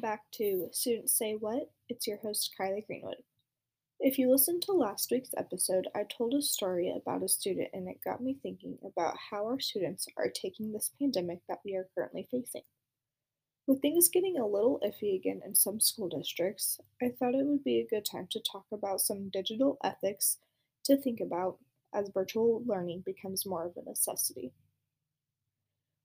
back to Students Say What. It's your host, Kylie Greenwood. If you listened to last week's episode, I told a story about a student, and it got me thinking about how our students are taking this pandemic that we are currently facing. With things getting a little iffy again in some school districts, I thought it would be a good time to talk about some digital ethics to think about as virtual learning becomes more of a necessity.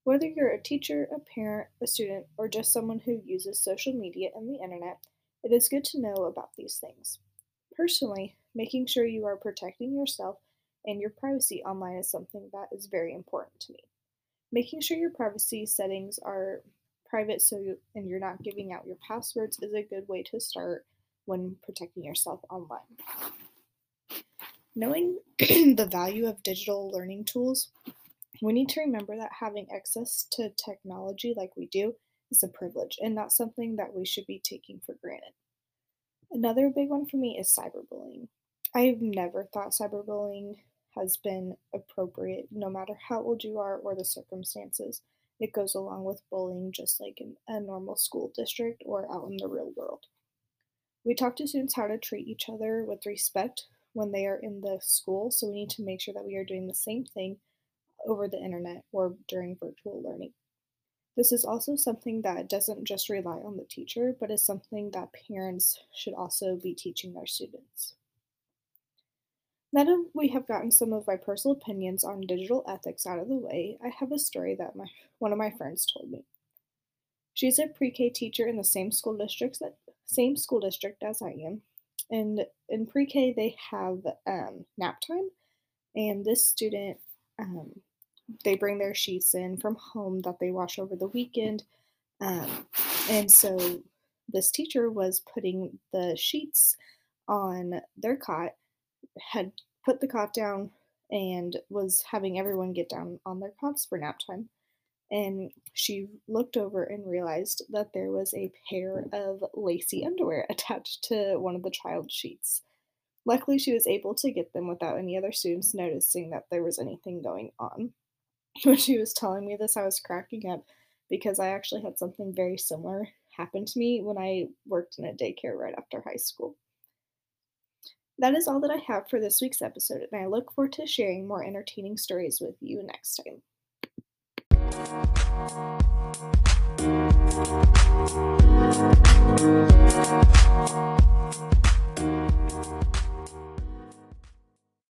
Whether you're a teacher, a parent, a student, or just someone who uses social media and the internet, it is good to know about these things. Personally, making sure you are protecting yourself and your privacy online is something that is very important to me. Making sure your privacy settings are private so you, and you're not giving out your passwords is a good way to start when protecting yourself online. Knowing the value of digital learning tools we need to remember that having access to technology like we do is a privilege and not something that we should be taking for granted. Another big one for me is cyberbullying. I've never thought cyberbullying has been appropriate, no matter how old you are or the circumstances. It goes along with bullying just like in a normal school district or out in the real world. We talk to students how to treat each other with respect when they are in the school, so we need to make sure that we are doing the same thing over the internet or during virtual learning. This is also something that doesn't just rely on the teacher, but is something that parents should also be teaching their students. Now that we have gotten some of my personal opinions on digital ethics out of the way, I have a story that my, one of my friends told me. She's a pre-K teacher in the same school district that same school district as I am, and in pre-K they have um, nap time, and this student um, they bring their sheets in from home that they wash over the weekend. Um, and so this teacher was putting the sheets on their cot, had put the cot down, and was having everyone get down on their cots for nap time. And she looked over and realized that there was a pair of lacy underwear attached to one of the child sheets. Luckily, she was able to get them without any other students noticing that there was anything going on. when she was telling me this, I was cracking up because I actually had something very similar happen to me when I worked in a daycare right after high school. That is all that I have for this week's episode, and I look forward to sharing more entertaining stories with you next time.